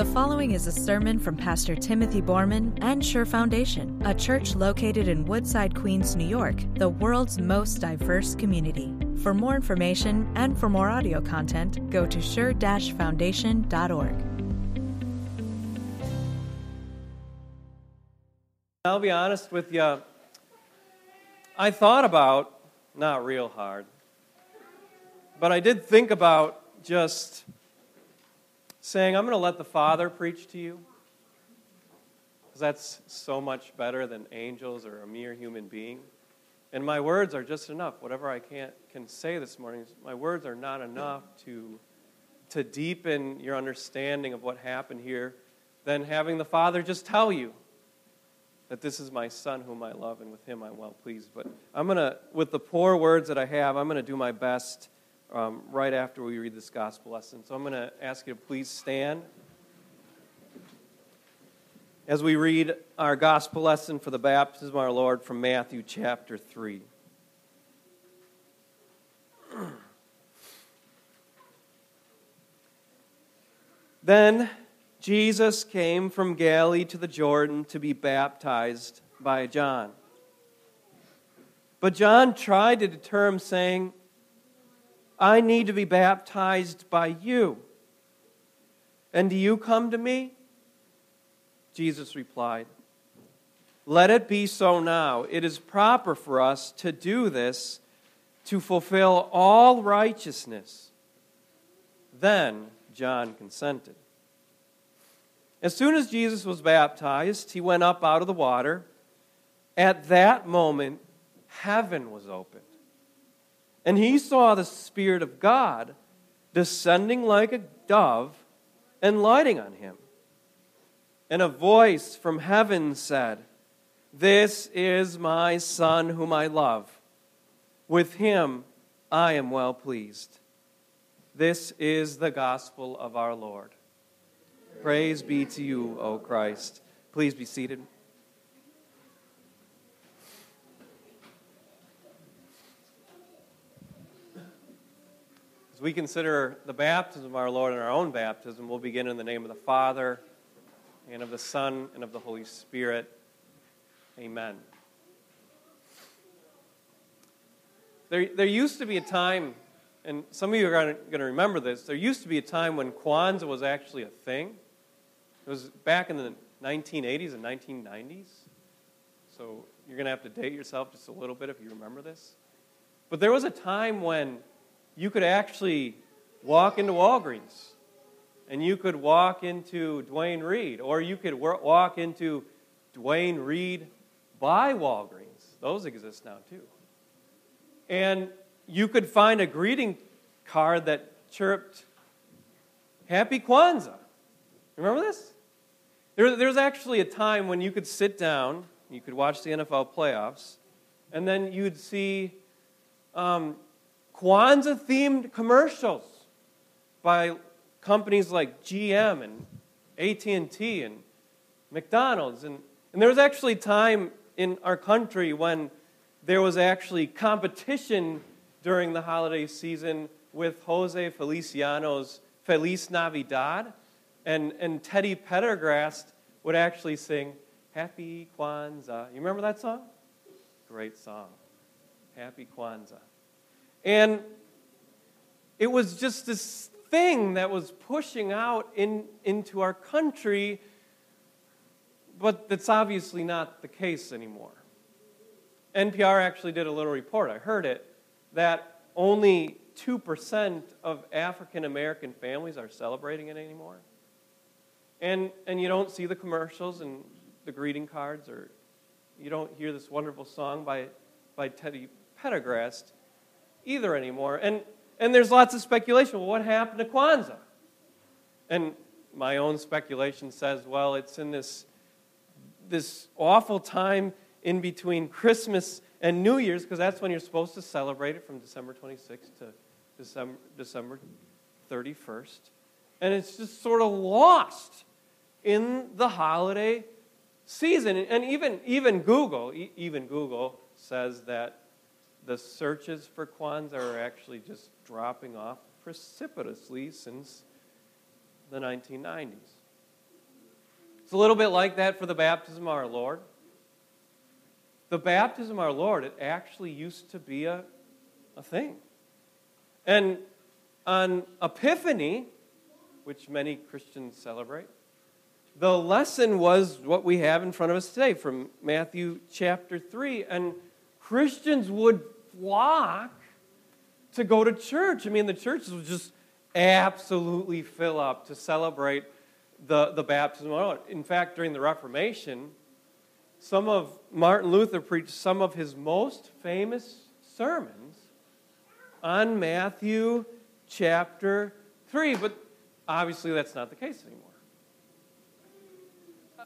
The following is a sermon from Pastor Timothy Borman and Sure Foundation, a church located in Woodside, Queens, New York, the world's most diverse community. For more information and for more audio content, go to sure-foundation.org. I'll be honest with you. I thought about, not real hard, but I did think about just saying, I'm going to let the Father preach to you. Because that's so much better than angels or a mere human being. And my words are just enough. Whatever I can't, can say this morning, my words are not enough to, to deepen your understanding of what happened here than having the Father just tell you that this is my Son whom I love, and with him I'm well pleased. But I'm going to, with the poor words that I have, I'm going to do my best um, right after we read this gospel lesson. So I'm going to ask you to please stand as we read our gospel lesson for the baptism of our Lord from Matthew chapter 3. then Jesus came from Galilee to the Jordan to be baptized by John. But John tried to deter him, saying, I need to be baptized by you. And do you come to me? Jesus replied, Let it be so now. It is proper for us to do this to fulfill all righteousness. Then John consented. As soon as Jesus was baptized, he went up out of the water. At that moment, heaven was opened and he saw the Spirit of God descending like a dove and lighting on him. And a voice from heaven said, This is my Son whom I love. With him I am well pleased. This is the gospel of our Lord. Praise be to you, O Christ. Please be seated. As we consider the baptism of our Lord and our own baptism, we'll begin in the name of the Father, and of the Son, and of the Holy Spirit. Amen. There, there used to be a time, and some of you are going to remember this, there used to be a time when Kwanzaa was actually a thing. It was back in the 1980s and 1990s. So you're going to have to date yourself just a little bit if you remember this. But there was a time when you could actually walk into Walgreens and you could walk into Duane Reade, or you could walk into Duane Reade by Walgreens. Those exist now too. And you could find a greeting card that chirped, Happy Kwanzaa. Remember this? There, there was actually a time when you could sit down, you could watch the NFL playoffs, and then you'd see um, Kwanzaa themed commercials by companies like GM and AT&T and McDonald's and, and there was actually time in our country when there was actually competition during the holiday season with Jose Feliciano's Feliz Navidad and, and Teddy Pendergrass would actually sing Happy Kwanzaa. You remember that song? Great song. Happy Kwanzaa. And it was just this thing that was pushing out in, into our country, but that's obviously not the case anymore. NPR actually did a little report, I heard it, that only 2% of African American families are celebrating it anymore. And, and you don't see the commercials and the greeting cards, or you don't hear this wonderful song by, by Teddy Pendergrass either anymore. And, and there's lots of speculation. Well, what happened to Kwanzaa? And my own speculation says, well, it's in this, this awful time in between Christmas and New Year's, because that's when you're supposed to celebrate it from December 26th to December, December 31st. And it's just sort of lost in the holiday season. And even, even Google, even Google says that the searches for Kwanzaa are actually just dropping off precipitously since the 1990s. It's a little bit like that for the baptism of our Lord. The baptism of our Lord, it actually used to be a, a thing. And on Epiphany, which many Christians celebrate, the lesson was what we have in front of us today from Matthew chapter 3. And Christians would flock to go to church. I mean, the churches would just absolutely fill up to celebrate the, the baptism. In fact, during the Reformation, some of Martin Luther preached some of his most famous sermons on Matthew chapter 3. But obviously, that's not the case anymore.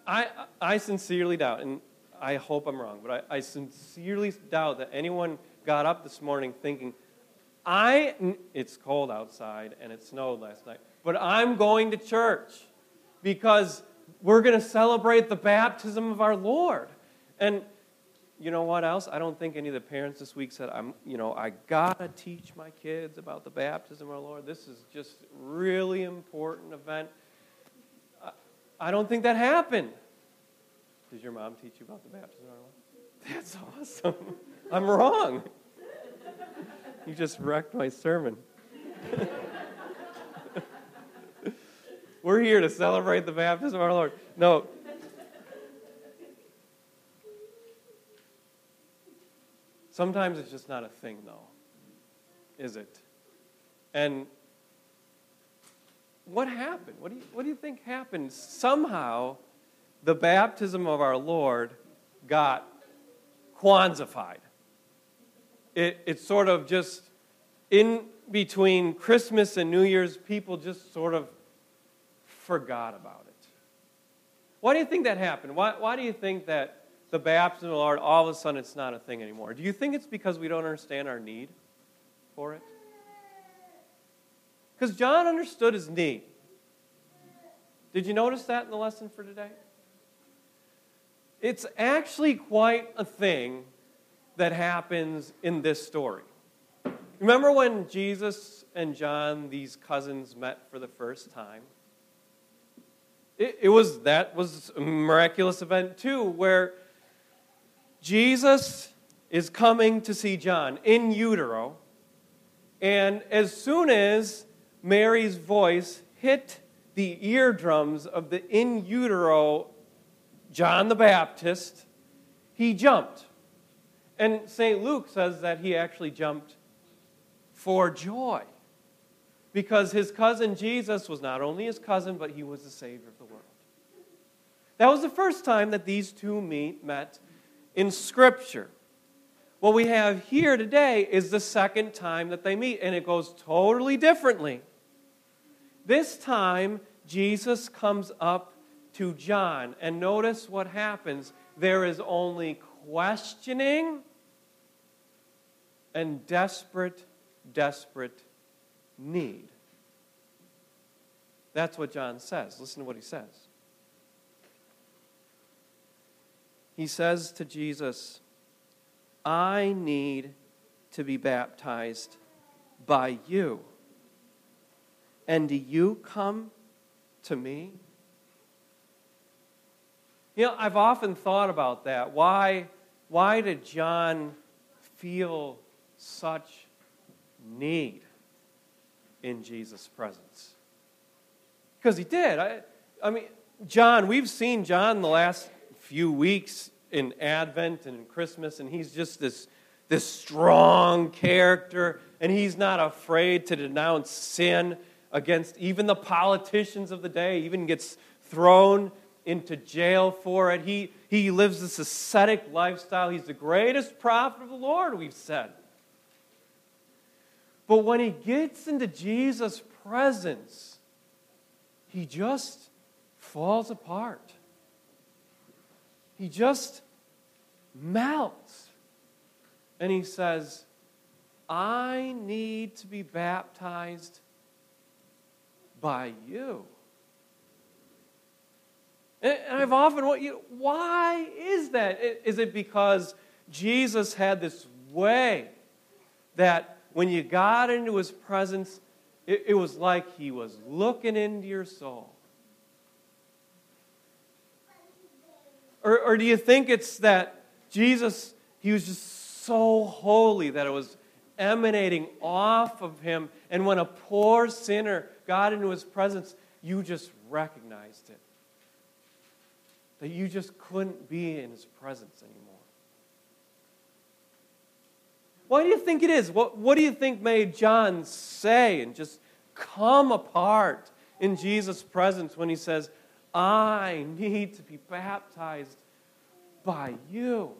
I, I sincerely doubt, and I hope I'm wrong, but I, I sincerely doubt that anyone got up this morning thinking, I, it's cold outside and it snowed last night, but I'm going to church because we're going to celebrate the baptism of our Lord. And you know what else? I don't think any of the parents this week said, I'm, you know, I got to teach my kids about the baptism of our Lord. This is just really important event. I don't think that happened. Did your mom teach you about the baptism? That's awesome. I'm wrong. You just wrecked my sermon. We're here to celebrate the baptism of our Lord. No. Sometimes it's just not a thing, though, is it? And what happened? What do you, what do you think happened? Somehow, the baptism of our Lord got Kwanzaafied. It, it's sort of just in between Christmas and New Year's, people just sort of forgot about it. Why do you think that happened? Why, why do you think that the baptism of the Lord, all of a sudden, it's not a thing anymore? Do you think it's because we don't understand our need for it? Because John understood his need. Did you notice that in the lesson for today? It's actually quite a thing that happens in this story. Remember when Jesus and John, these cousins, met for the first time? It, it was that was a miraculous event too, where Jesus is coming to see John in utero, and as soon as Mary's voice hit the eardrums of the in utero John the Baptist, he jumped. And St. Luke says that he actually jumped for joy because his cousin Jesus was not only his cousin, but he was the Savior of the world. That was the first time that these two meet, met in Scripture. What we have here today is the second time that they meet, and it goes totally differently. This time, Jesus comes up to John, and notice what happens. There is only questioning and desperate, desperate need. That's what John says. Listen to what he says. He says to Jesus, I need to be baptized by you. And do you come to me? You know, I've often thought about that. Why, why did John feel such need in Jesus' presence? Because he did. I, I mean, John, we've seen John the last few weeks in Advent and in Christmas, and he's just this, this strong character, and he's not afraid to denounce sin against even the politicians of the day, even gets thrown into jail for it. He, he lives this ascetic lifestyle. He's the greatest prophet of the Lord, we've said. But when he gets into Jesus' presence, he just falls apart. He just melts. And he says, I need to be baptized by you. And I've often wondered, why is that? Is it because Jesus had this way that when you got into his presence, it, it was like he was looking into your soul? Or, or do you think it's that Jesus, he was just so holy that it was emanating off of him, and when a poor sinner got into his presence, you just recognized it? That you just couldn't be in his presence anymore. Why do you think it is? What, what do you think made John say and just come apart in Jesus' presence when he says, I need to be baptized by you?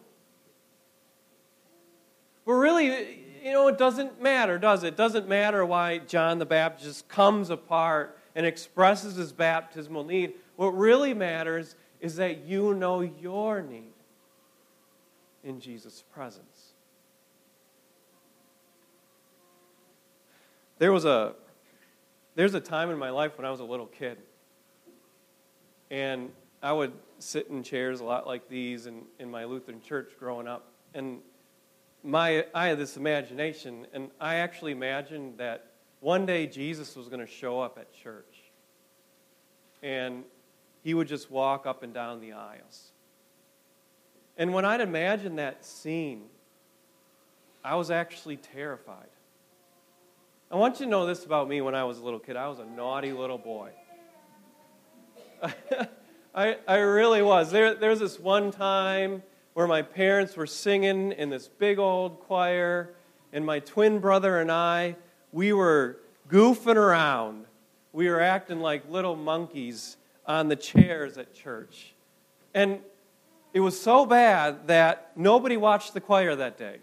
But really, you know, it doesn't matter, does it? It doesn't matter why John the Baptist comes apart and expresses his baptismal need. What really matters is that you know your need in Jesus' presence. There was a there's a time in my life when I was a little kid. And I would sit in chairs a lot like these in, in my Lutheran church growing up. And my, I had this imagination, and I actually imagined that one day Jesus was going to show up at church. And he would just walk up and down the aisles. And when I'd imagine that scene, I was actually terrified. I want you to know this about me when I was a little kid. I was a naughty little boy. I, I really was. There, there was this one time where my parents were singing in this big old choir, and my twin brother and I, we were goofing around. We were acting like little monkeys on the chairs at church. And it was so bad that nobody watched the choir that day.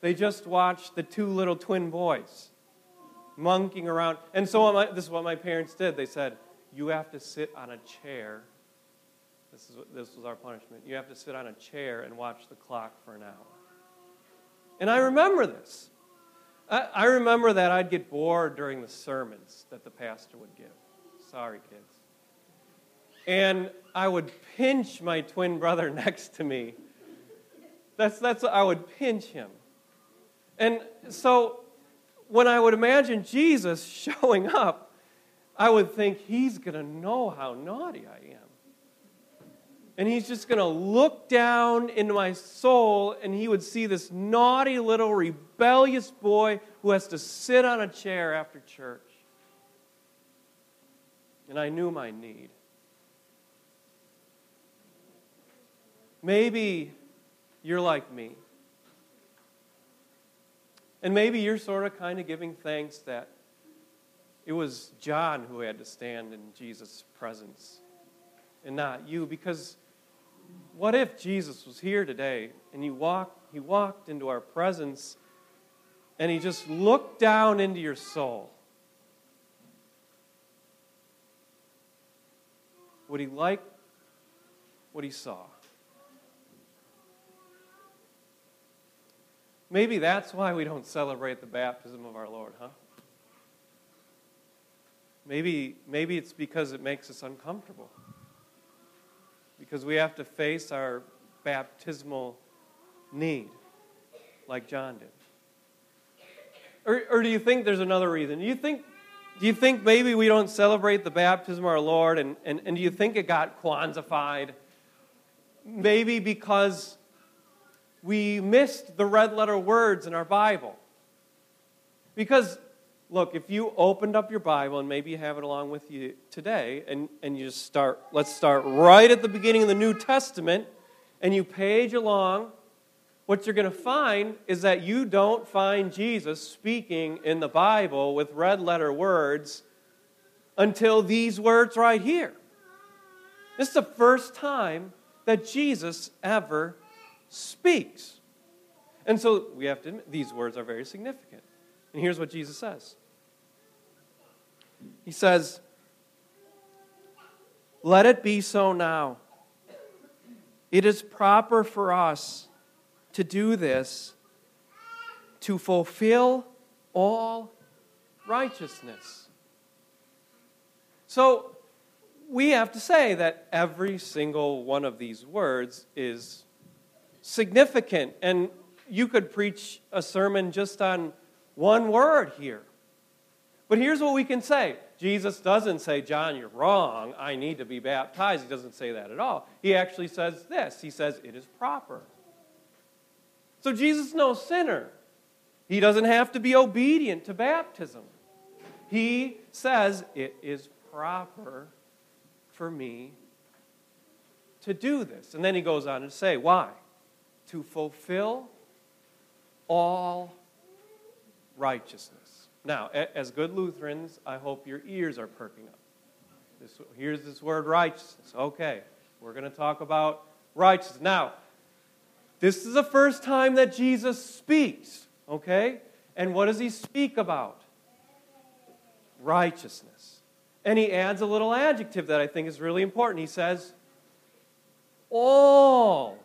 They just watched the two little twin boys monkeying around. And so my, this is what my parents did. They said, You have to sit on a chair. This, is, this was our punishment. You have to sit on a chair and watch the clock for an hour. And I remember this. I, I remember that I'd get bored during the sermons that the pastor would give. Sorry, kids. And I would pinch my twin brother next to me. That's, that's I would pinch him. And so when I would imagine Jesus showing up, I would think he's going to know how naughty I am. And he's just going to look down into my soul and he would see this naughty little rebellious boy who has to sit on a chair after church. And I knew my need. Maybe you're like me. And maybe you're sort of kind of giving thanks that it was John who had to stand in Jesus' presence and not you. Because what if Jesus was here today and he walked, he walked into our presence and he just looked down into your soul? Would he like what he saw? Maybe that's why we don't celebrate the baptism of our Lord, huh? Maybe, maybe it's because it makes us uncomfortable. Because we have to face our baptismal need, like John did. Or, or do you think there's another reason? Do you think, do you think maybe we don't celebrate the baptism of our Lord, and, and, and do you think it got Kwanzaafied? Maybe because we missed the red letter words in our Bible. Because, look, if you opened up your Bible, and maybe you have it along with you today, and, and you just start, let's start right at the beginning of the New Testament, and you page along, what you're going to find is that you don't find Jesus speaking in the Bible with red letter words until these words right here. This is the first time that Jesus ever speaks. And so we have to admit, these words are very significant. And here's what Jesus says He says, Let it be so now. It is proper for us to do this to fulfill all righteousness. So we have to say that every single one of these words is significant. And you could preach a sermon just on one word here. But here's what we can say Jesus doesn't say, John, you're wrong. I need to be baptized. He doesn't say that at all. He actually says this He says, it is proper. So Jesus is no sinner. He doesn't have to be obedient to baptism. He says, it is proper for me to do this. And then he goes on to say, why? To fulfill all righteousness. Now, as good Lutherans, I hope your ears are perking up. This, here's this word righteousness. Okay, we're going to talk about righteousness. Now, this is the first time that Jesus speaks, okay? And what does he speak about? Righteousness. And he adds a little adjective that I think is really important. He says, all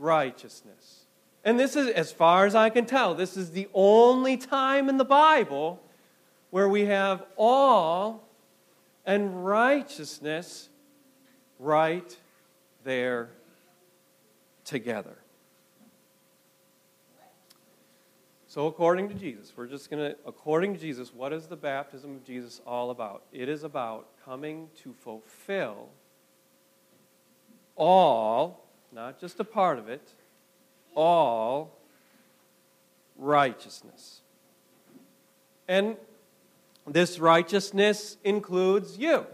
righteousness. And this is, as far as I can tell, this is the only time in the Bible where we have all and righteousness right there together. So, according to Jesus, we're just going to, according to Jesus, what is the baptism of Jesus all about? It is about coming to fulfill all, not just a part of it, all righteousness. And this righteousness includes you.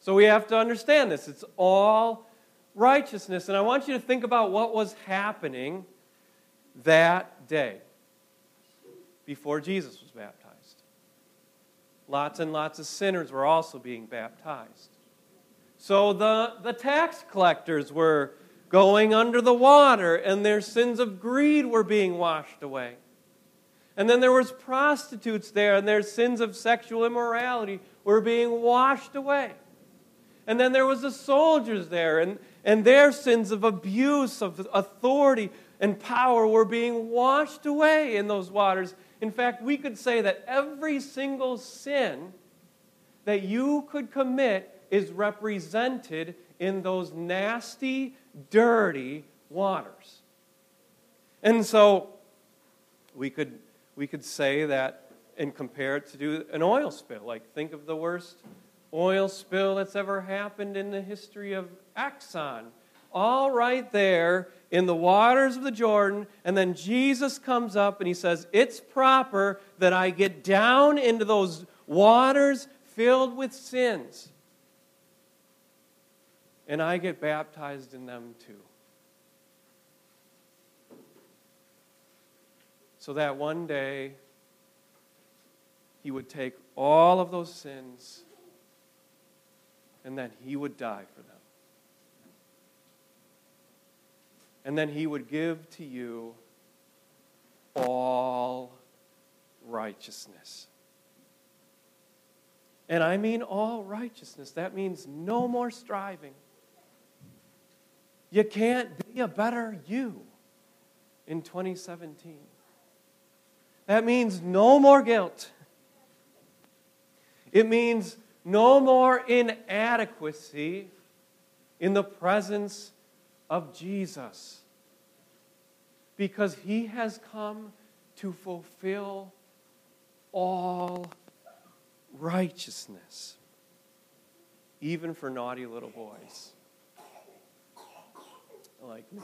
So we have to understand this. It's all righteousness. And I want you to think about what was happening that day before Jesus was baptized. Lots and lots of sinners were also being baptized. So the, the tax collectors were going under the water, and their sins of greed were being washed away. And then there was prostitutes there, and their sins of sexual immorality were being washed away. And then there was the soldiers there, and, and their sins of abuse, of authority, and power were being washed away in those waters. In fact, we could say that every single sin that you could commit is represented in those nasty, dirty waters. And so we could, we could say that and compare it to do an oil spill. Like, think of the worst oil spill that's ever happened in the history of Exxon. All right there in the waters of the Jordan, and then Jesus comes up and he says, It's proper that I get down into those waters filled with sins and I get baptized in them too. So that one day he would take all of those sins and then he would die for them. And then he would give to you all righteousness. And I mean all righteousness. That means no more striving. You can't be a better you in 2017. That means no more guilt. It means no more inadequacy in the presence of Jesus. Because he has come to fulfill all righteousness, even for naughty little boys like me.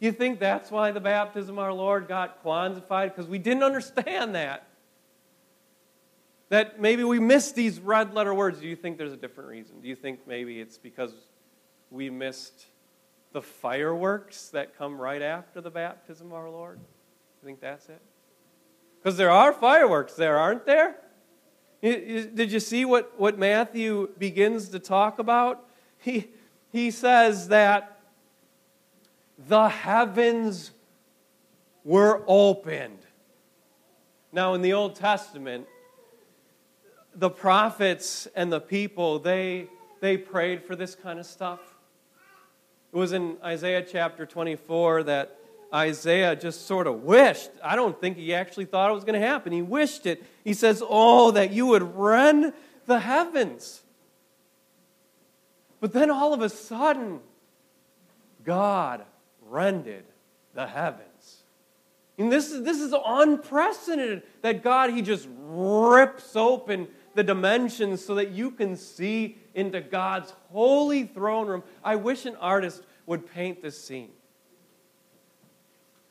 You think that's why the baptism of our Lord got Kwanzaafied? Because we didn't understand that. That maybe we missed these red letter words. Do you think there's a different reason? Do you think maybe it's because we missed the fireworks that come right after the baptism of our Lord? You think that's it? Because there are fireworks there, aren't there? Did you see what, what Matthew begins to talk about? He, he says that the heavens were opened. Now, in the Old Testament, the prophets and the people, they, they prayed for this kind of stuff. It was in Isaiah chapter 24 that Isaiah just sort of wished. I don't think he actually thought it was going to happen. He wished it. He says, Oh, that you would rend the heavens but then all of a sudden, God rended the heavens. And this is, this is unprecedented that God, He just rips open the dimensions so that you can see into God's holy throne room. I wish an artist would paint this scene.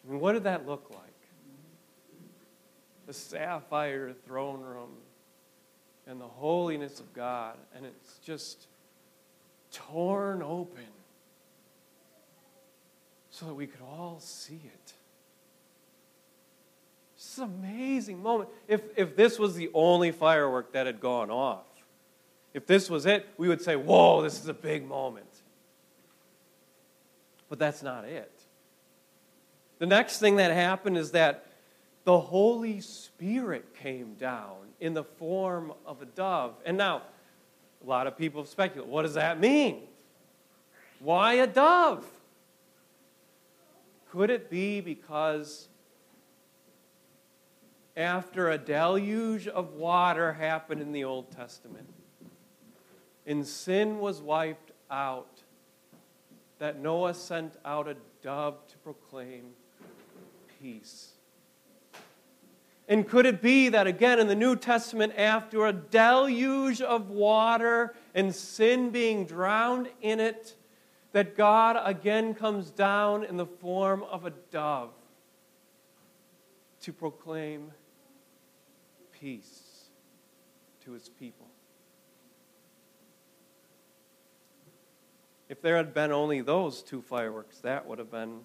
I mean, what did that look like? The sapphire throne room and the holiness of God, and it's just torn open so that we could all see it. This is an amazing moment. If, if this was the only firework that had gone off, if this was it, we would say, Whoa, this is a big moment. But that's not it. The next thing that happened is that the Holy Spirit came down in the form of a dove. And now, a lot of people speculate what does that mean? Why a dove? Could it be because after a deluge of water happened in the Old Testament and sin was wiped out, that Noah sent out a dove to proclaim peace? And could it be that again in the New Testament, after a deluge of water and sin being drowned in it, that God again comes down in the form of a dove to proclaim peace to his people? If there had been only those two fireworks, that would have been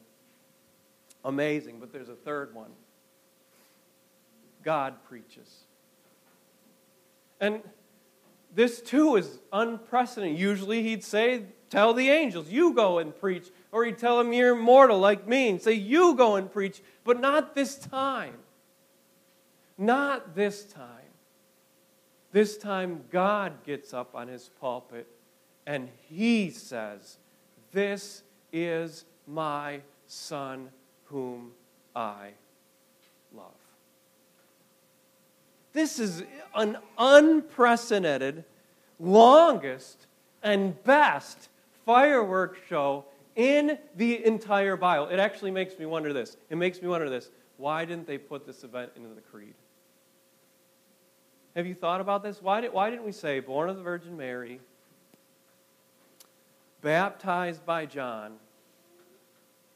amazing. But there's a third one. God preaches. And this too is unprecedented. Usually he'd say, Tell the angels, you go and preach. Or he'd tell them, You're mortal like me, and say, You go and preach. But not this time. Not this time. This time, God gets up on his pulpit and he says, This is my son whom I love. This is an unprecedented, longest, and best fireworks show in the entire Bible. It actually makes me wonder this. It makes me wonder this. Why didn't they put this event into the creed? Have you thought about this? Why, did, why didn't we say, born of the Virgin Mary, baptized by John,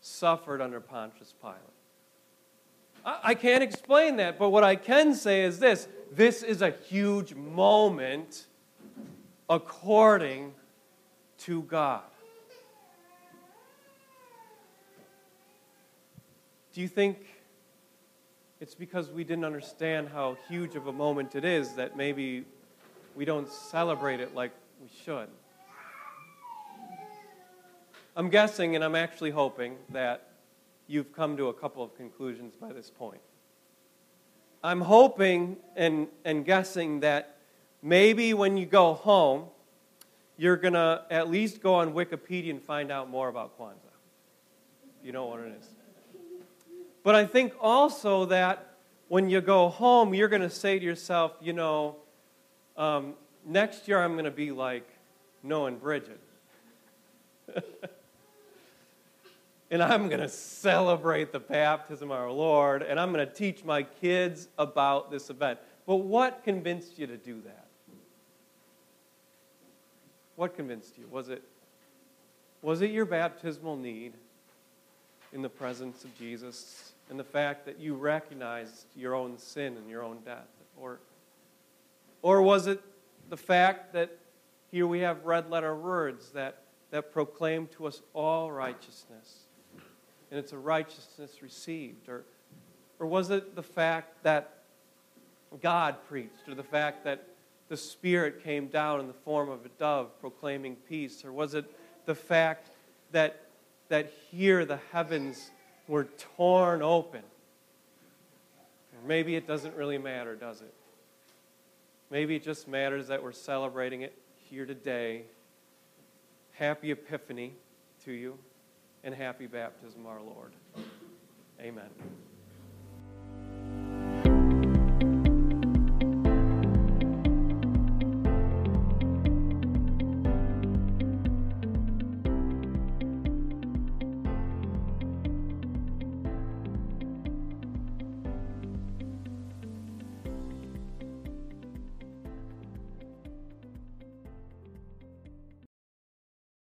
suffered under Pontius Pilate? I can't explain that, but what I can say is this this is a huge moment according to God. Do you think it's because we didn't understand how huge of a moment it is that maybe we don't celebrate it like we should? I'm guessing, and I'm actually hoping, that you've come to a couple of conclusions by this point. I'm hoping and, and guessing that maybe when you go home, you're going to at least go on Wikipedia and find out more about Kwanzaa. You know what it is. But I think also that when you go home, you're going to say to yourself, you know, um, next year I'm going to be like Noah and Bridget. and I'm going to celebrate the baptism of our Lord, and I'm going to teach my kids about this event. But what convinced you to do that? What convinced you? Was it, was it your baptismal need in the presence of Jesus and the fact that you recognized your own sin and your own death? Or, or was it the fact that here we have red letter words that, that proclaim to us all righteousness? And it's a righteousness received? Or, or was it the fact that God preached, or the fact that the Spirit came down in the form of a dove proclaiming peace? Or was it the fact that, that here the heavens were torn open? Or maybe it doesn't really matter, does it? Maybe it just matters that we're celebrating it here today. Happy Epiphany to you and happy baptism, our Lord. Amen.